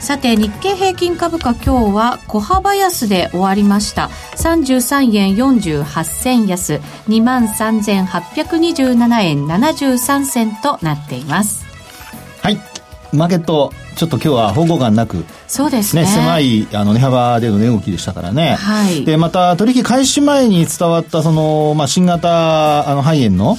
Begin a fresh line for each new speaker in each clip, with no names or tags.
さて日経平均株価今日は小幅安で終わりました。33円48銭安。23,827円73銭となっています。
はい。マーケットちょっと今日は方向感なく
そうですね、
ね、狭いあの値幅での値動きでしたからね、
はい、
でまた取引開始前に伝わったその、まあ、新型あの肺炎の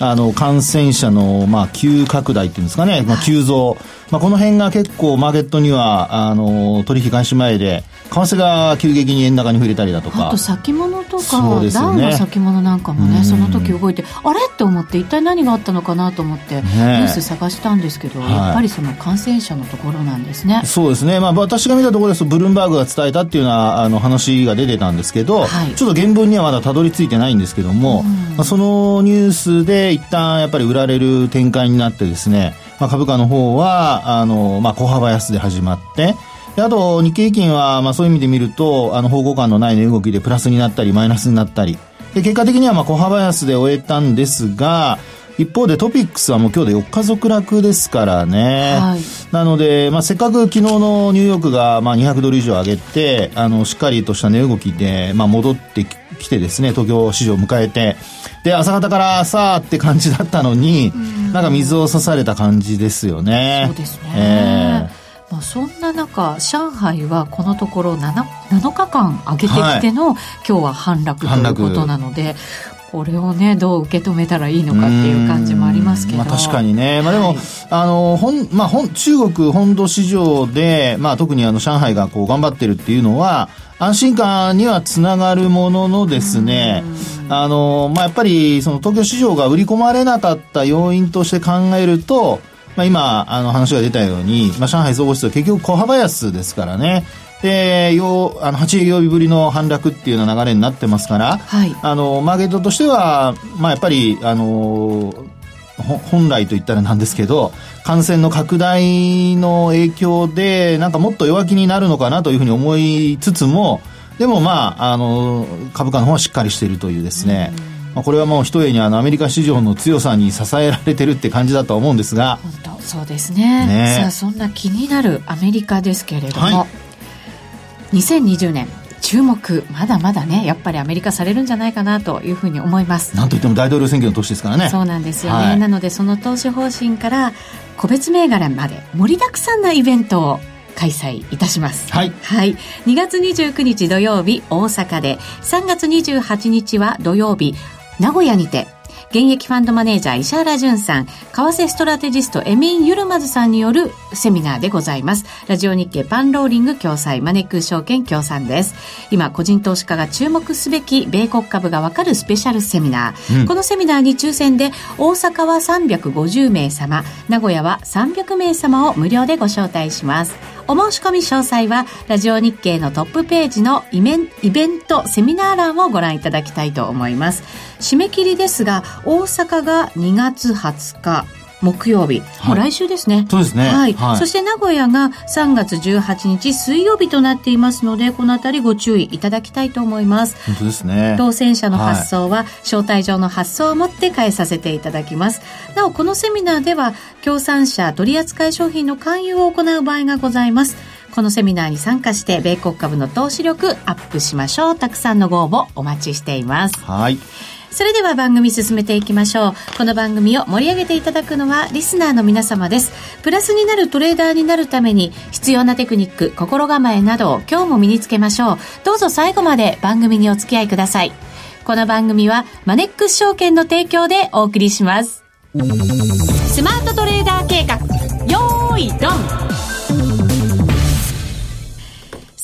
あの感染者の、まあ、急拡大っていうんですかね、まあ、急増、はいまあ、この辺が結構マーケットには、あの、取引開始前で、為替が急激に円高に触れたりだとか。
あと先物とか、ね、ダウンの先物なんかもね、その時動いて、あれ？って思って、一体何があったのかなと思って、ニュース探したんですけど、やっぱりその感染者のところなんですね。
そうですね。まあ、私が見たところですと、ブルームバーグが伝えたっていうような、あの、話が出てたんですけど、はい、ちょっと原文にはまだたどり着いてないんですけども、まあ、そのニュースで一旦やっぱり売られる展開になってですね、まあ、株価の方は、あの、まあ、小幅安で始まって、であと、日経平均は、まあ、そういう意味で見ると、あの、方向感のない値動きでプラスになったり、マイナスになったり。で、結果的には、まあ、小幅安で終えたんですが、一方でトピックスはもう今日で4日続落ですからね。はい、なので、まあ、せっかく昨日のニューヨークがまあ200ドル以上上げて、あの、しっかりとした値動きで、まあ、戻ってきてですね、東京市場を迎えて、で、朝方からさあって感じだったのに、んなんか水を差された感じですよね。
そうですね。えーまあ、そんな中、上海はこのところ 7, 7日間上げてきての、はい、今日は反落ということなので、これをね、どう受け止めたらいいのかっていう感じもありますけど。まあ、
確かにね。まあでも、はい、あの、本、まあ本、中国本土市場で、まあ特にあの、上海がこう頑張ってるっていうのは、安心感にはつながるもののですね、あの、まあやっぱり、その東京市場が売り込まれなかった要因として考えると、まあ今、あの話が出たように、まあ上海総合指数は結局小幅安ですからね。で、よあの、8営業日ぶりの反落っていうような流れになってますから、はい、あの、マーケットとしては、まあ、やっぱり、あの、本来と言ったらなんですけど、感染の拡大の影響で、なんかもっと弱気になるのかなというふうに思いつつも、でもまあ、あの、株価の方はしっかりしているというですね、まあ、これはもう一重にあのアメリカ市場の強さに支えられてるって感じだと思うんですが。
本当そうですね。ね。さあ、そんな気になるアメリカですけれども、はい。2020年注目まだまだねやっぱりアメリカされるんじゃないかなというふうに思います
なんといっても大統領選挙の年ですからね
そうなんですよね、はい、なのでその投資方針から個別銘柄まで盛りだくさんなイベントを開催いたします。
はい。
はい。2月29日土曜日、大阪で、3月28日は土曜日、名古屋にて、現役ファンドマネージャー石原淳さん、為替ストラテジストエミン・ユルマズさんによるセミナーでございます。ラジオ日経パンローリング共催マネック証券協賛です。今、個人投資家が注目すべき米国株がわかるスペシャルセミナー。うん、このセミナーに抽選で、大阪は350名様、名古屋は300名様を無料でご招待します。お申し込み詳細は、ラジオ日経のトップページのイベンイベント、セミナー欄をご覧いただきたいと思います。締め切りですが、大阪が2月20日、木曜日、はい、もう来週ですね。
そうですね。
はい。はい、そして名古屋が3月18日水曜日となっていますので、このあたりご注意いただきたいと思います。
本当ですね。
当選者の発送は、招待状の発送をもって返させていただきます。なお、このセミナーでは、協賛者取扱商品の勧誘を行う場合がございます。このセミナーに参加して、米国株の投資力アップしましょう。たくさんのご応募お待ちしています。
はい。
それでは番組進めていきましょう。この番組を盛り上げていただくのはリスナーの皆様です。プラスになるトレーダーになるために必要なテクニック、心構えなどを今日も身につけましょう。どうぞ最後まで番組にお付き合いください。この番組はマネックス証券の提供でお送りします。スマートトレーダー計画、よーい、ドン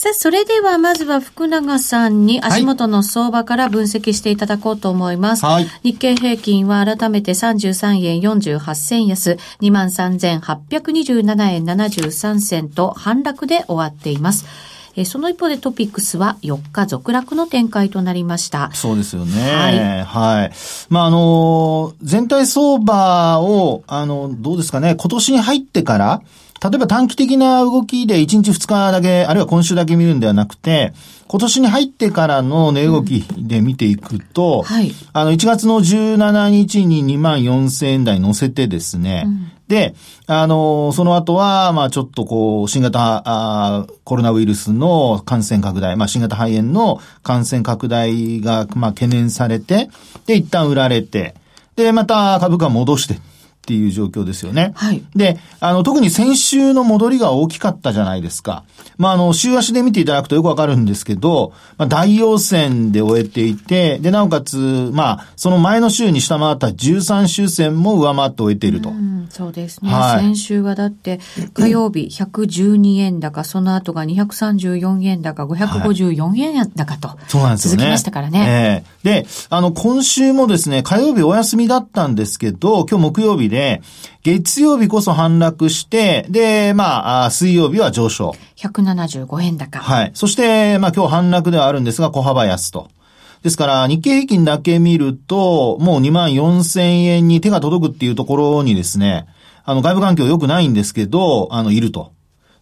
さあ、それではまずは福永さんに足元の相場から分析していただこうと思います。はい、日経平均は改めて33円48銭安、23,827円73銭と反落で終わっています。えー、その一方でトピックスは4日続落の展開となりました。
そうですよね。はい。はい。まあ、あの、全体相場を、あの、どうですかね、今年に入ってから、例えば短期的な動きで1日2日だけ、あるいは今週だけ見るんではなくて、今年に入ってからの値動きで見ていくと、うんはい、あの、1月の17日に2万4000円台乗せてですね、うん、で、あの、その後は、まあちょっとこう、新型あコロナウイルスの感染拡大、まあ新型肺炎の感染拡大が、まあ懸念されて、で、一旦売られて、で、また株価戻して、っていう状況ですよね。はい。で、あの、特に先週の戻りが大きかったじゃないですか。まあ、あの、週足で見ていただくとよくわかるんですけど、まあ、大陽線で終えていて、で、なおかつ、まあ、その前の週に下回った13週線も上回って終えていると。う
ん、そうですね。はい、先週はだって、火曜日112円高、その後が234円高、554円高と、はい、そうなんですよね。続きましたからね。
えー、で、あの、今週もですね、火曜日お休みだったんですけど、今日木曜日で、月曜日こそ反落して、で、まあ、水曜日は上昇。
175円高。
はい。そして、まあ今日反落ではあるんですが、小幅安と。ですから、日経平均だけ見ると、もう2万4千円に手が届くっていうところにですね、あの、外部環境良くないんですけど、あの、いると。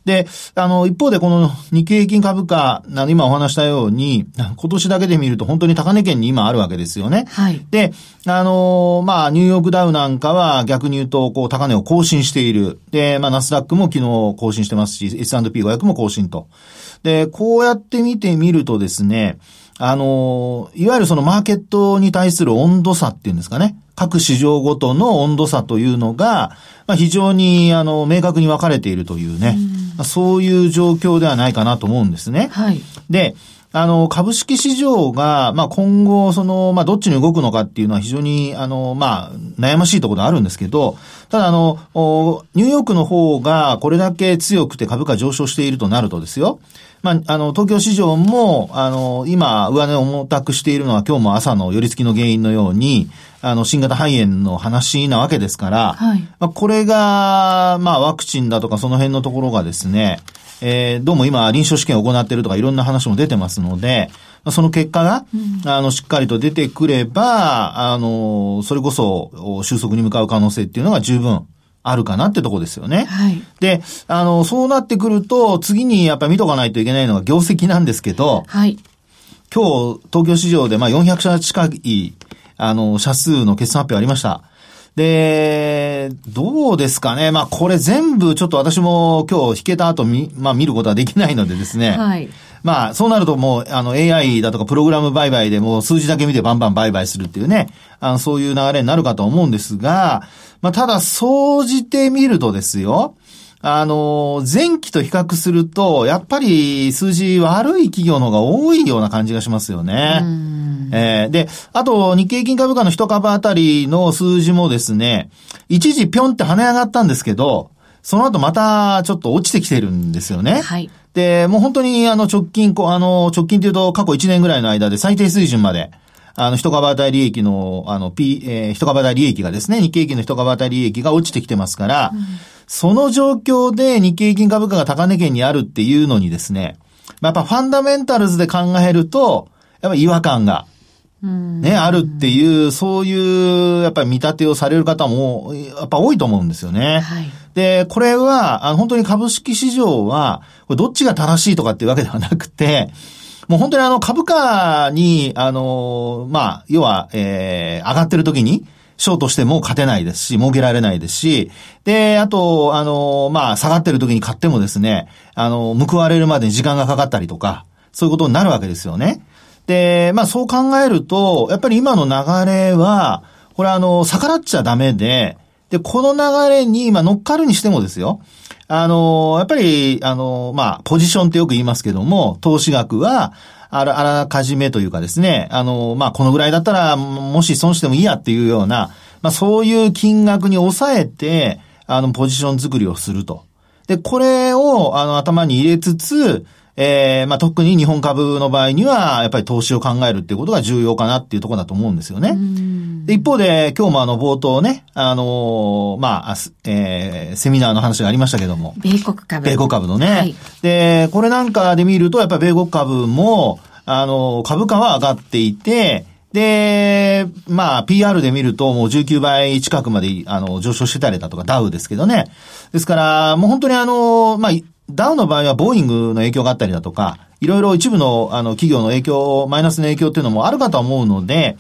で、あの、一方でこの日経平均株価、あの、今お話したように、今年だけで見ると本当に高値圏に今あるわけですよね。はい。で、あの、まあ、ニューヨークダウなんかは逆に言うと、こう、高値を更新している。で、まあ、ナスダックも昨日更新してますし、S&P500 も更新と。で、こうやって見てみるとですね、あの、いわゆるそのマーケットに対する温度差っていうんですかね。各市場ごとの温度差というのが、まあ、非常に、あの、明確に分かれているというね、うそういう状況ではないかなと思うんですね。はい。で、あの、株式市場が、まあ、今後、その、まあ、どっちに動くのかっていうのは非常に、あの、まあ、悩ましいところあるんですけど、ただ、あの、ニューヨークの方がこれだけ強くて株価上昇しているとなるとですよ、まあ、あの、東京市場も、あの、今、上値を重たくしているのは今日も朝の寄り付きの原因のように、あの、新型肺炎の話なわけですから、はい、まあ、これが、まあ、ワクチンだとかその辺のところがですね、えー、どうも今、臨床試験を行っているとかいろんな話も出てますので、その結果が、うん、あの、しっかりと出てくれば、あの、それこそ収束に向かう可能性っていうのが十分あるかなってとこですよね。はい。で、あの、そうなってくると、次にやっぱり見とかないといけないのが業績なんですけど、はい。今日、東京市場でまあ400社近い、あの、社数の決算発表ありました。で、どうですかね。まあ、これ全部ちょっと私も今日弾けた後見、まあ見ることはできないのでですね。はい。まあ、そうなるともう、あの、AI だとかプログラム売買でもう数字だけ見てバンバン売買するっていうね、あの、そういう流れになるかと思うんですが、まあ、ただ、総じてみるとですよ、あの、前期と比較すると、やっぱり数字悪い企業の方が多いような感じがしますよね。えー、で、あと、日経平均株価の一株あたりの数字もですね、一時ぴょんって跳ね上がったんですけど、その後またちょっと落ちてきてるんですよね。はい。で、もう本当にあの直近、あの直近というと過去1年ぐらいの間で最低水準まで、あの、一株当たり利益の、あの、P、えー、一株当たり利益がですね、日経平均の一株当たり利益が落ちてきてますから、うん、その状況で日経平均株価が高値圏にあるっていうのにですね、やっぱファンダメンタルズで考えると、やっぱ違和感が、ね、あるっていう、そういう、やっぱり見立てをされる方も、やっぱ多いと思うんですよね。はい、で、これは、あの、本当に株式市場は、これどっちが正しいとかっていうわけではなくて、もう本当にあの株価に、あの、まあ、要は、えー、上がってる時に、ショートしても勝てないですし、儲けられないですし、で、あと、あの、まあ、下がってる時に買ってもですね、あの、報われるまでに時間がかかったりとか、そういうことになるわけですよね。で、まあ、そう考えると、やっぱり今の流れは、これあの、逆らっちゃダメで、で、この流れに、まあ、乗っかるにしてもですよ。あの、やっぱり、あの、まあ、ポジションってよく言いますけども、投資額は、あら、あらかじめというかですね、あの、まあ、このぐらいだったら、もし損してもいいやっていうような、まあ、そういう金額に抑えて、あの、ポジション作りをすると。で、これを、あの、頭に入れつつ、えー、まあ、特に日本株の場合には、やっぱり投資を考えるっていうことが重要かなっていうところだと思うんですよね。で一方で、今日もあの、冒頭ね、あのー、まあ、えー、セミナーの話がありましたけども。
米国株。
米国株のね。はい、で、これなんかで見ると、やっぱり米国株も、あの、株価は上がっていて、で、まあ、PR で見るともう19倍近くまで、あの、上昇してたりだとか、ダウですけどね。ですから、もう本当にあの、まあ、ダウの場合はボーイングの影響があったりだとか、いろいろ一部のあの企業の影響、マイナスの影響っていうのもあるかと思うので、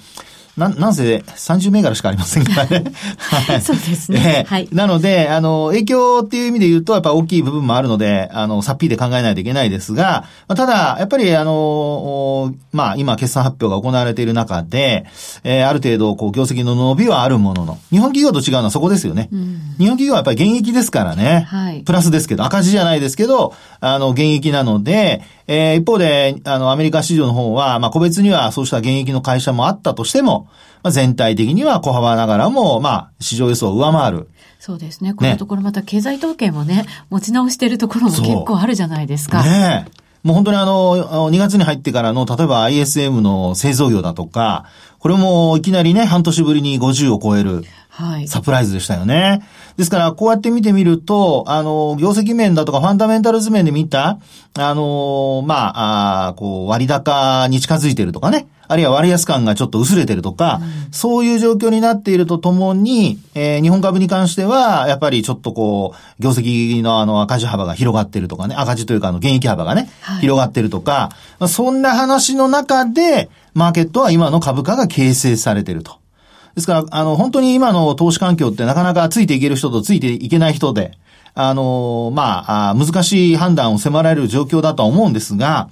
な、なんせ30銘柄しかありませんからね。
はい。そうですね。
はい。なので、あの、影響っていう意味で言うと、やっぱ大きい部分もあるので、あの、さっぴりで考えないといけないですが、ただ、やっぱり、あの、まあ、今、決算発表が行われている中で、えー、ある程度、こう、業績の伸びはあるものの、日本企業と違うのはそこですよね。うん、日本企業はやっぱり現役ですからね。はい。プラスですけど、赤字じゃないですけど、あの、現役なので、えー、一方で、あの、アメリカ市場の方は、まあ、個別にはそうした現役の会社もあったとしても、まあ、全体的には小幅ながらも、まあ、市場予想を上回る。
そうですね。このところまた経済統計もね、持ち直しているところも結構あるじゃないですか。
ねもう本当にあの、2月に入ってからの、例えば ISM の製造業だとか、これもいきなりね、半年ぶりに50を超える。はい。サプライズでしたよね。ですから、こうやって見てみると、あの、業績面だとかファンダメンタルズ面で見た、あの、まあ、あこう、割高に近づいてるとかね。あるいは割安感がちょっと薄れてるとか、うん、そういう状況になっているとともに、えー、日本株に関しては、やっぱりちょっとこう、業績のあの赤字幅が広がってるとかね、赤字というかあの、現役幅がね、はい、広がってるとか、まあ、そんな話の中で、マーケットは今の株価が形成されてると。ですから、あの、本当に今の投資環境ってなかなかついていける人とついていけない人で、あの、まあ、難しい判断を迫られる状況だとは思うんですが、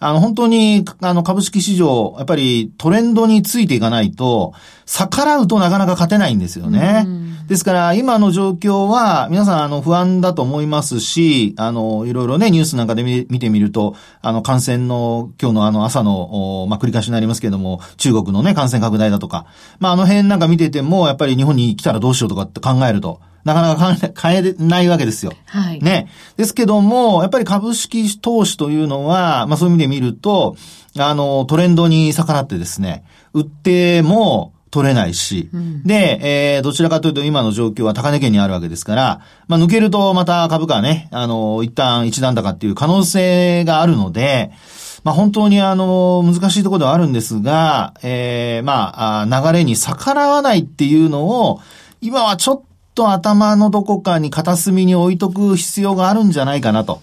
あの、本当に、あの、株式市場、やっぱりトレンドについていかないと、逆らうとなかなか勝てないんですよね。ですから、今の状況は、皆さん、あの、不安だと思いますし、あの、いろいろね、ニュースなんかで見てみると、あの、感染の、今日のあの、朝の、まあ、繰り返しになりますけれども、中国のね、感染拡大だとか、まあ、あの辺なんか見てても、やっぱり日本に来たらどうしようとかって考えると、なかなか変えないわけですよ。はい。ね。ですけども、やっぱり株式投資というのは、まあそういう意味で見ると、あの、トレンドに逆らってですね、売っても、取れないし、うん、で、えー、どちらかというと今の状況は高値圏にあるわけですから、まあ抜けるとまた株価はね、あの、一旦一段高っていう可能性があるので、まあ本当にあの、難しいところではあるんですが、えー、まあ、流れに逆らわないっていうのを、今はちょっと頭のどこかに片隅に置いとく必要があるんじゃないかなと。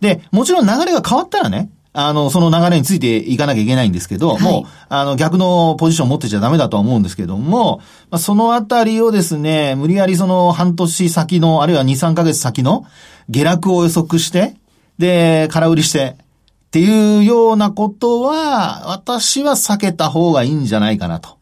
で、もちろん流れが変わったらね、あの、その流れについていかなきゃいけないんですけど、はい、もう、あの、逆のポジションを持ってちゃダメだとは思うんですけども、まあ、そのあたりをですね、無理やりその半年先の、あるいは2、3ヶ月先の下落を予測して、で、空売りして、っていうようなことは、私は避けた方がいいんじゃないかなと。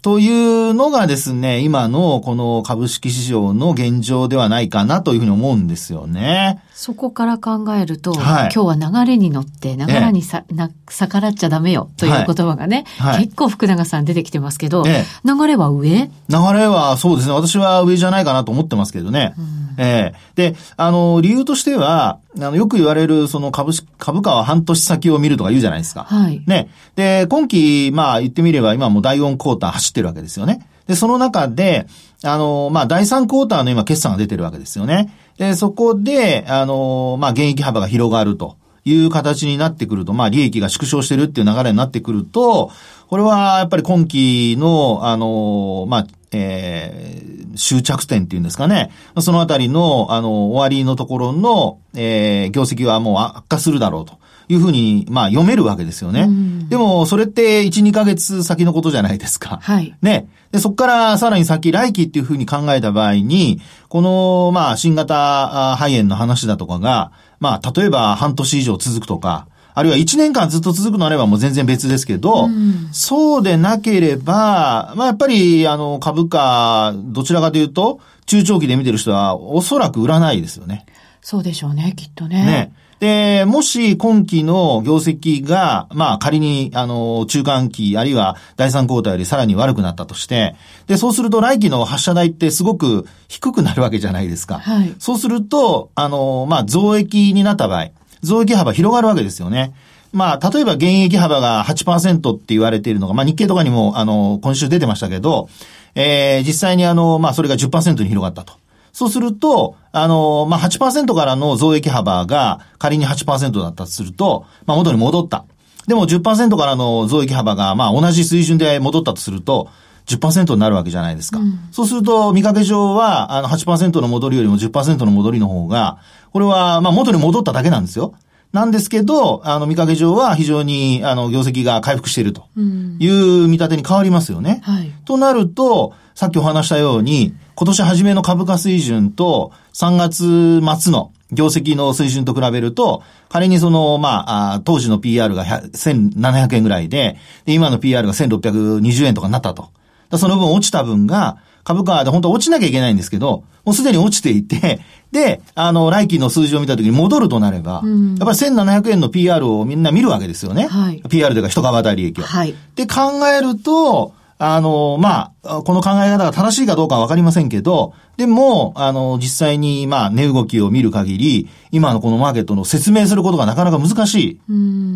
というのがですね、今のこの株式市場の現状ではないかなというふうに思うんですよね。
そこから考えると、はい、今日は流れに乗って流れにさ、ええ、な逆らっちゃダメよという言葉がね、はい、結構福永さん出てきてますけど、え、流れは上？流
れはそうですね。私は上じゃないかなと思ってますけどね。ええで、あの、理由としては、あの、よく言われる、その株式、株価は半年先を見るとか言うじゃないですか。はい。ね。で、今期、まあ言ってみれば今も第4クォーター走ってるわけですよね。で、その中で、あの、まあ第3クォーターの今決算が出てるわけですよね。で、そこで、あの、まあ、現役幅が広がるという形になってくると、まあ、利益が縮小してるっていう流れになってくると、これはやっぱり今期の、あの、まあ、えー、終着点っていうんですかね。そのあたりの、あの、終わりのところの、えー、業績はもう悪化するだろうと。いうふうに、まあ読めるわけですよね。でも、それって1、2ヶ月先のことじゃないですか。はい。ね。で、そこからさらに先、来期っていうふうに考えた場合に、この、まあ、新型肺炎の話だとかが、まあ、例えば半年以上続くとか、あるいは1年間ずっと続くのあればもう全然別ですけど、うん、そうでなければ、まあやっぱり、あの、株価、どちらかというと、中長期で見てる人はおそらく売らないですよね。
そうでしょうね、きっとね。
ね。で、もし今期の業績が、まあ仮に、あの、中間期、あるいは第三クォーターよりさらに悪くなったとして、で、そうすると来期の発射台ってすごく低くなるわけじゃないですか。はい。そうすると、あの、まあ増益になった場合、増益幅広がるわけですよね。まあ、例えば現役幅が8%って言われているのが、まあ日経とかにも、あの、今週出てましたけど、えー、実際にあの、まあそれが10%に広がったと。そうすると、あの、まあ8%からの増益幅が仮に8%だったとすると、まあ元に戻った。でも10%からの増益幅が、まあ同じ水準で戻ったとすると、10%になるわけじゃないですか。うん、そうすると、見かけ上は、あの8%の戻りよりも10%の戻りの方が、これは、まあ元に戻っただけなんですよ。なんですけど、あの、見かけ上は非常に、あの、業績が回復しているという見立てに変わりますよね。うんはい、となると、さっきお話したように、今年初めの株価水準と3月末の業績の水準と比べると、仮にその、まあ、当時の PR が1700円ぐらいで、で今の PR が1620円とかになったと。その分落ちた分が、株価で本当は落ちなきゃいけないんですけど、もうすでに落ちていて、で、あの、来期の数字を見たときに戻るとなれば、うん、やっぱり1700円の PR をみんな見るわけですよね。はい、PR というか一株当たり利益を。はい。で考えると、あの、まあ、この考え方が正しいかどうかはわかりませんけど、でも、あの、実際に、まあ、値動きを見る限り、今のこのマーケットの説明することがなかなか難しい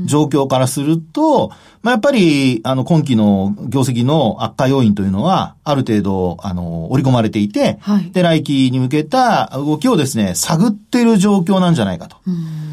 状況からすると、まあ、やっぱり、あの、今期の業績の悪化要因というのは、ある程度、あの、織り込まれていて、はい、で、来期に向けた動きをですね、探っている状況なんじゃないかと。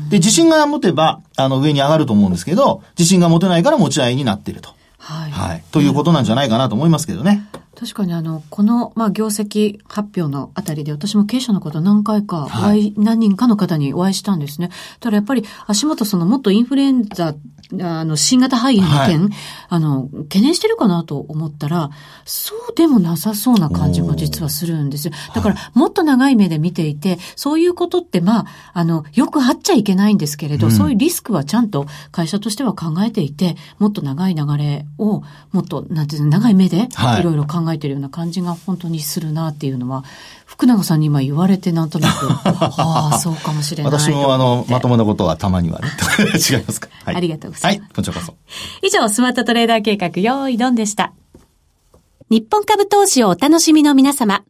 で、自信が持てば、あの、上に上がると思うんですけど、自信が持てないから持ち合いになっていると。はい。はい。ということなんじゃないかなと思いますけどね。
確かにあの、この、まあ、業績発表のあたりで、私も経営者の方何回かお会い、はい、何人かの方にお会いしたんですね。ただやっぱり足元そのもっとインフルエンザあの、新型肺炎の件、はい、あの、懸念してるかなと思ったら、そうでもなさそうな感じも実はするんですよ。だから、もっと長い目で見ていて、そういうことって、まあ、あの、よくあっちゃいけないんですけれど、うん、そういうリスクはちゃんと会社としては考えていて、もっと長い流れを、もっと、なんていうの、長い目で、いろいろ考えてるような感じが本当にするなっていうのは、福永さんに今言われてなんとなく、ああ、そうかもしれない。
私もあの、まともなことはたまにはね。違いますか、
はい、ありがとうございます。はい、
こちらこそ。
以上、スマートトレーダー計画、用意ドンでした。日本株投資をお楽しみの皆様。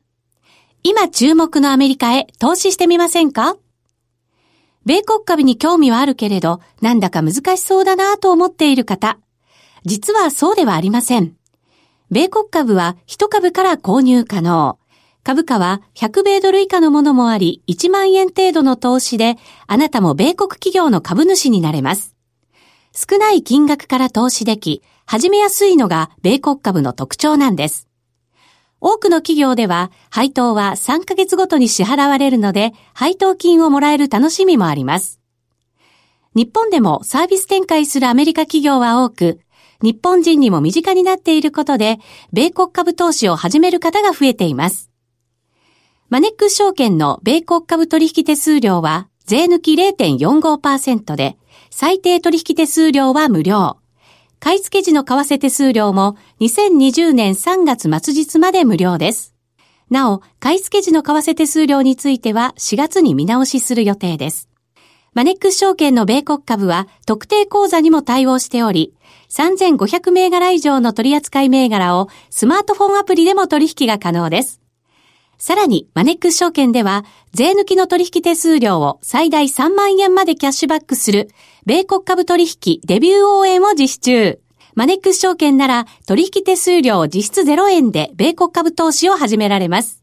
今注目のアメリカへ投資してみませんか？米国株に興味はあるけれど、なんだか難しそうだなと思っている方。実はそうではありません。米国株は一株から購入可能。株価は100米ドル以下のものもあり、1万円程度の投資で、あなたも米国企業の株主になれます。少ない金額から投資でき、始めやすいのが米国株の特徴なんです。多くの企業では、配当は3ヶ月ごとに支払われるので、配当金をもらえる楽しみもあります。日本でもサービス展開するアメリカ企業は多く、日本人にも身近になっていることで、米国株投資を始める方が増えています。マネックス証券の米国株取引手数料は税抜き0.45%で、最低取引手数料は無料。買い付け時の為替手数料も2020年3月末日まで無料です。なお、買い付け時の為替手数料については4月に見直しする予定です。マネックス証券の米国株は特定口座にも対応しており、3500銘柄以上の取扱い銘柄をスマートフォンアプリでも取引が可能です。さらに、マネックス証券では、税抜きの取引手数料を最大3万円までキャッシュバックする、米国株取引デビュー応援を実施中。マネックス証券なら、取引手数料実質0円で米国株投資を始められます。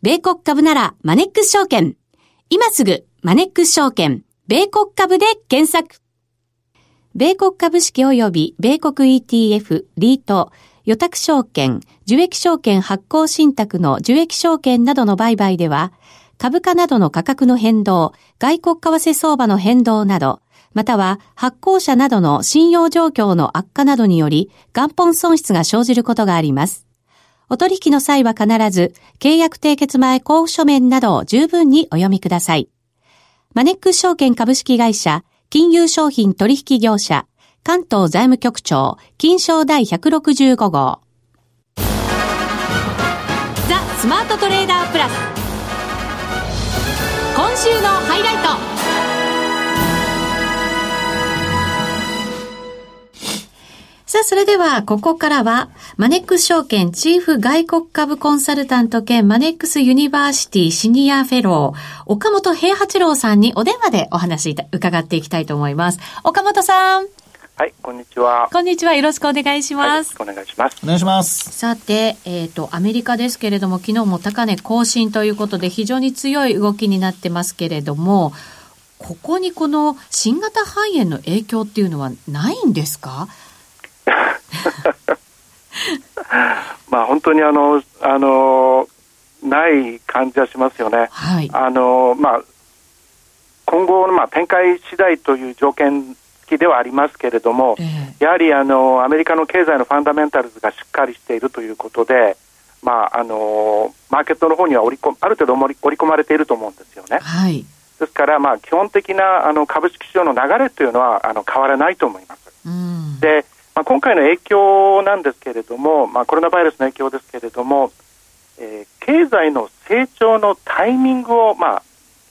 米国株なら、マネックス証券。今すぐ、マネックス証券、米国株で検索。米国株式及び米国 ETF、リート、予託証券、受益証券発行信託の受益証券などの売買では、株価などの価格の変動、外国為替相場の変動など、または発行者などの信用状況の悪化などにより元本損失が生じることがあります。お取引の際は必ず契約締結前交付書面などを十分にお読みください。マネックス証券株式会社、金融商品取引業者、関東財務局長、金賞第165号。ザ・スマートトレーダープラス。今週のハイライト。さあ、それでは、ここからは、マネックス証券チーフ外国株コンサルタント兼マネックスユニバーシティシニアフェロー、岡元兵八郎さんにお電話でお話伺っていきたいと思います。岡元さん。
はい、こんにちは。
こんにちは。よろしくお願いします。はい、よろ
しくお願いします。
お願いします。
さて、えっ、ー、と、アメリカですけれども、昨日も高値更新ということで、非常に強い動きになってますけれども、ここにこの新型肺炎の影響っていうのはないんですか？
まあ本当にあの、あの、ない感じはしますよね。
はい。
あの、まあ、今後のまあ展開次第という条件付きではありますけれども、えー、やはりあのアメリカの経済のファンダメンタルズがしっかりしているということで、まあ、あのマーケットの方には織り込ある程度織り込まれていると思うんですよね。
はい、
ですから、まあ、基本的なあの株式市場の流れというのはあの変わらないと思います。
うん、
で、まあ、今回の影響なんですけれども、まあ、コロナウイルスの影響ですけれども、えー、経済の成長のタイミングを、まあ、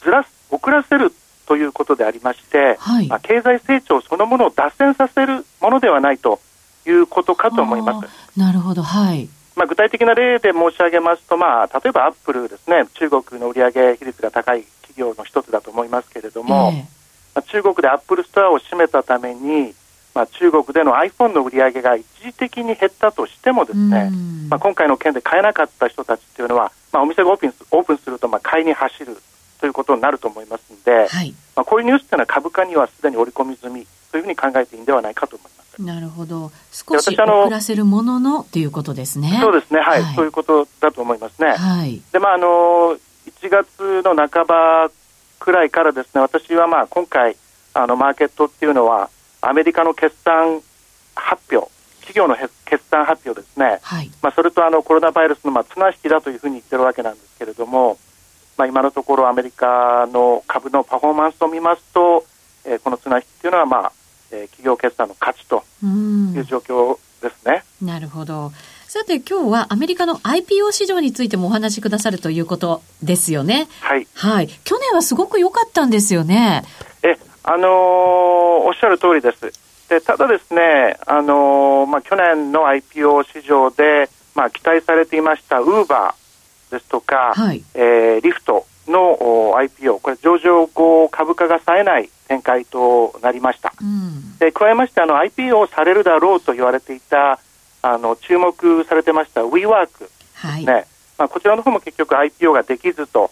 ずらす遅らせるということでありまして、はい、まあ、経済成長そのものを脱線させるものではないということかと思います。
なるほど、はい。
まあ、具体的な例で申し上げますと、まあ、例えばアップルですね、中国の売上比率が高い企業の一つだと思いますけれども、えー、まあ、中国でアップルストアを閉めたために、まあ、中国での iPhone の売り上げが一時的に減ったとしてもですね、まあ、今回の件で買えなかった人たちっていうのは、まあ、お店がオープンオープンするとまあ買いに走るということになると思いますので、はい、まあ、こういうニュースというのは株価にはすでに織り込み済みというふうに考えていいんではないかと思います。
なるほど。少し遅らせるもののということですね。
そうですね。はい。はい、そういうことだと思いますね。
はい。
で、まあ、あの、1月の半ばくらいからですね、私はまあ、今回、あの、マーケットっていうのは、アメリカの決算発表、企業の決算発表ですね。
はい。
まあ、それとあの、コロナウイルスのまあ、綱引きだというふうに言ってるわけなんですけれども、まあ、今のところアメリカの株のパフォーマンスを見ますと、えー、この綱引きというのは、まあえー、企業決算の勝ちという状況ですね。
なるほど。さて今日はアメリカの IPO 市場についてもお話しくださるということですよね。
はい。
はい。去年はすごく良かったんですよね。
え、あのー、おっしゃる通りです。で、ただですね、あのー、まあ、去年の IPO 市場で、まあ、期待されていましたウーバー、ですとか、はい、えー、リフトの IPO、これ上場後株価が冴えない展開となりました。
うん、
で加えましてあの IPO されるだろうと言われていたあの注目されてました WeWork ですね、はい、まあ、こちらの方も結局 IPO ができずと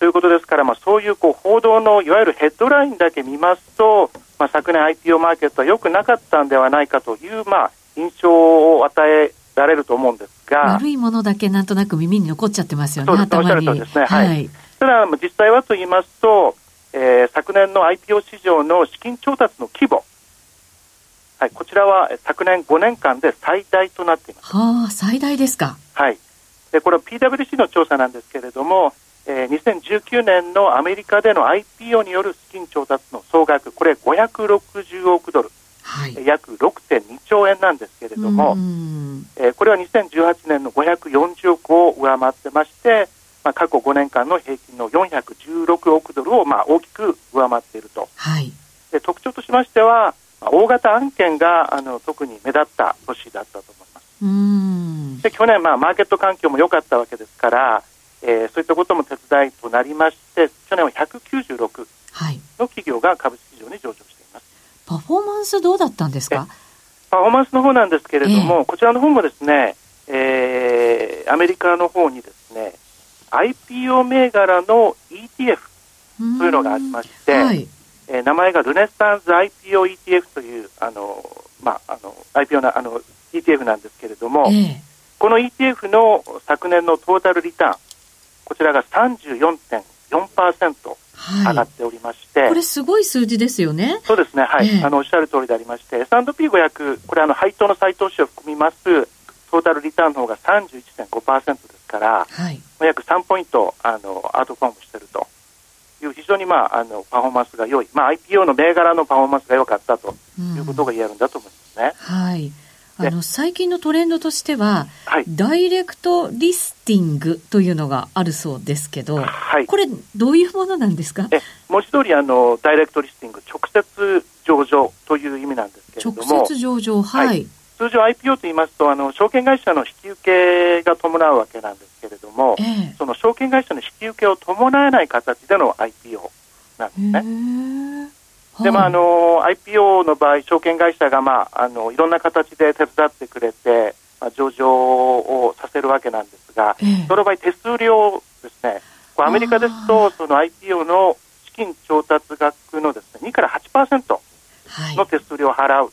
ということですから、まあ、そういうこう報道のいわゆるヘッドラインだけ見ますと、まあ、昨年 IPO マーケットは良くなかったんではないかという、まあ、印象を与えられると思うんですが
悪いものだけなんとなく耳に残っちゃってますよね、
頭に。ですね、はい、ただ、実際はと言いますと、えー、昨年の IPO 市場の資金調達の規模、はい、こちらは昨年5年間で最大となっています。
はあ、最大ですか。
はい。で、これは PWC の調査なんですけれども、えー、2019年のアメリカでの IPO による資金調達の総額、これ560億ドル。はい、約6.2兆円なんですけれども、えー、これは2018年の540億を上回ってまして、まあ、過去5年間の平均の416億ドルをまあ大きく上回っていると、
はい、
で特徴としましては、大型案件があの特に目立った年だったと思います。
うん。
で去年、まあ、マーケット環境も良かったわけですから、えー、そういったことも手伝いとなりまして、去年は196の企業が株式市場に上場して
パフォーマンスどうだったんですか？
パフォーマンスの方なんですけれども、えー、こちらの方もですね、えー、アメリカの方にですね、IPO 銘柄の ETF というのがありまして、はい、えー、名前がルネサンス IPO ETF という、あの、まあ、あの、IPO な、あの、ETF なんですけれども、えー、この ETF の昨年のトータルリターン、こちらが34.4%。上がっておりまして、
はい、これすごい数字ですよね。
そうですね、はい、えー、あのおっしゃる通りでありまして、S&P500、これあの配当の再投資を含みますトータルリターンの方が31.5%ですから、
はい、
約3ポイントあのアウトフォームしていると。いう非常に、まあ、あのパフォーマンスが良い、まあ、IPO の銘柄のパフォーマンスが良かったということが言えるんだと思いますね。
うん、はいあの最近のトレンドとしては、はい、ダイレクトリスティングというのがあるそうですけど、
はい、
これ、どういうものなんですか？
え文字通りありダイレクトリスティング、直接上場という意味なんですけれども、
直接上場、はい、はい、
通常 IPO と言いますとあの証券会社の引き受けが伴うわけなんですけれども、えー、その証券会社の引き受けを伴わない形での IPO なんですね。でまあ、あの IPO の場合、証券会社が、まあ、あのいろんな形で手伝ってくれて、まあ、上場をさせるわけなんですが、えー、その場合、手数料ですね、アメリカですと、その IPO の資金調達額のですね2から8%の手数料を払う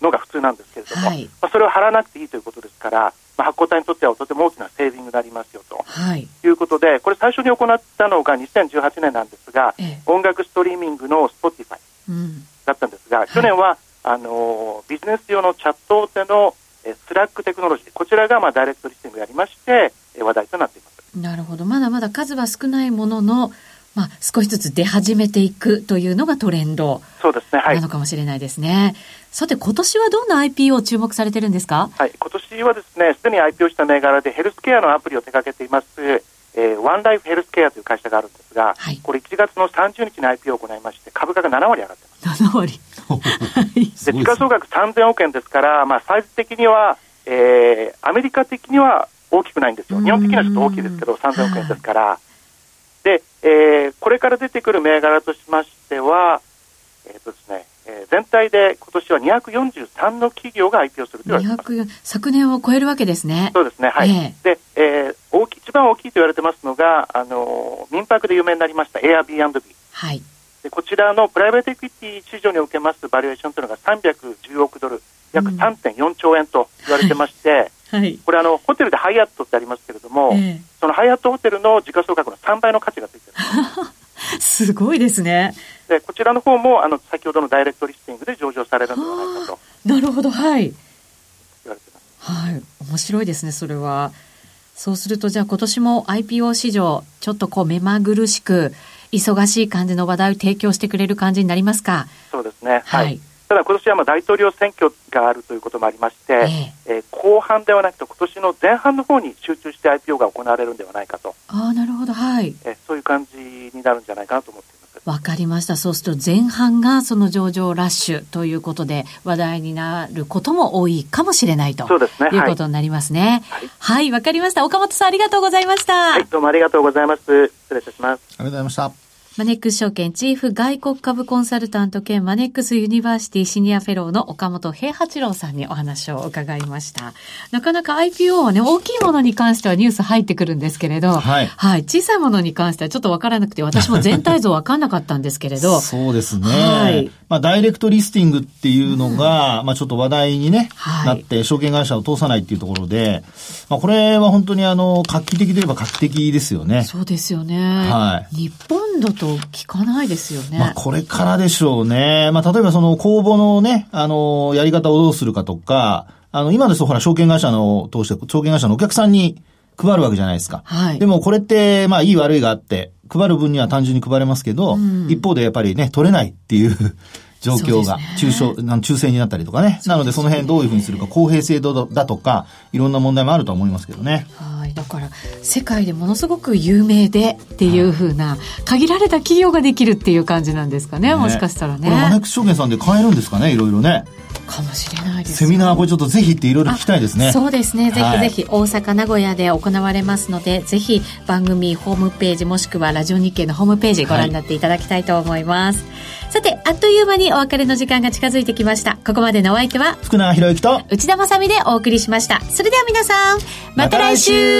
のが普通なんですけれども、はい、まあ、それを払わなくていいということですから、まあ、発行体にとってはとても大きなセービングになりますよと、はい、いうことで、これ、最初に行ったのが2018年なんですが、ええ、音楽ストリーミングの Spotify だったんですが、うん、去年は、あのビジネス用のチャット大手のスラックテクノロジー、こちらがまあダイレクトリスティングやりまして、話題となっています。
なるほど。まだまだ数は少ないものの、まあ、少しずつ出始めていくというのがトレンドそうですね、はい、なのかもしれないですね。さて、今年はどんな IPO 注目されてるんですか？
はい、今年はですね、すでに IPO した銘柄でヘルスケアのアプリを手掛けています、えー、ワンライフヘルスケアという会社があるんですが、はい、これ1月の30日に IPO を行いまして、株価が7割上がってます。
7割。
で時価総額3000億円ですから、まあ、サイズ的には、えー、アメリカ的には大きくないんですよ。日本的にはちょっと大きいですけど、3000億円ですから。で、えー、これから出てくる銘柄としましては、えーとですねえー、全体で今年は243の企業が IPO すると言われています
昨年を超えるわけですね。
そうですね、はい。えー、で、えー、大き一番大きいと言われてますのが、あの民泊で有名になりました Airbnb。はい。でこちらのプライベートエクイティ市場におけますバリエーションというのが310億ドル、約3.4兆円と言われてまして、うん、はい、これあの、ホテルでハイアットってありますけれども、えー、そのハイアットホテルの時価総額の3倍の価値がついてる
すごいですね。
でこちらの方もあの先ほどのダイレクトリスティングで上場されるのではないかと。
なるほど、はい。言われてます。はい、面白いですね、それは。そうすると、じゃあ今年も IPO 市場、ちょっとこう目まぐるしく、忙しい感じの話題を提供してくれる感じになりますか？
そうですね。はい、はいただ今年はまあ大統領選挙があるということもありまして、えー、えー、後半ではなくて今年の前半の方に集中して IPO が行われるんではないかと。
あなるほど、はい、
えー、そういう感じになるんじゃないかなと思っています。
わかりました。そうすると前半がその上場ラッシュということで話題になることも多いかもしれないとそうですね。い。うことになりますね。はい。わ、はい、かりました。岡本さんありがとうございました。
はいどうもありがとうございます。失礼いたします。
ありがとうございました
マネックス証券チーフ外国株コンサルタント兼マネックスユニバーシティシニアフェローの岡元兵八郎さんにお話を伺いました。なかなか IPO はね、大きいものに関してはニュース入ってくるんですけれど、はい。はい。小さいものに関してはちょっとわからなくて、私も全体像わかんなかったんですけれど。
そうですね。はい。まあ、ダイレクトリスティングっていうのが、うん、まあ、ちょっと話題にね、はい、なって、証券会社を通さないっていうところで、まあ、これは本当にあの、画期的といえば画期的ですよね。
そうですよね。はい。日本だと聞かないですよね。
まあ、これからでしょうね。まあ、例えばその公募のね、あの、やり方をどうするかとか、あの、今ですとほら、証券会社の通して、証券会社のお客さんに配るわけじゃないですか。はい。でもこれって、まあ、いい悪いがあって、配る分には単純に配れますけど、うん、一方でやっぱりね、取れないっていう 状況が、中小、中性になったりとかね。なのでその辺どういうふうにするか、公平性度だとか、いろんな問題もあると思いますけどね。
はい。だから、世界でものすごく有名でっていうふうな、限られた企業ができるっていう感じなんですかね、ね。もしかしたらね。
これマネックス証券さんで買えるんですかね、いろいろね。
かもしれないです
セミナーこれちょっとぜひっていろいろ聞きたいですね。
そうですね。ぜひぜひ大阪名古屋で行われますのでぜひ番組ホームページもしくはラジオ日経のホームページご覧になっていただきたいと思います、はい、さてあっという間にお別れの時間が近づいてきました。ここまでのお相手は
福永博之と
内田まさでお送りしました。それでは皆さんまた来週。ま、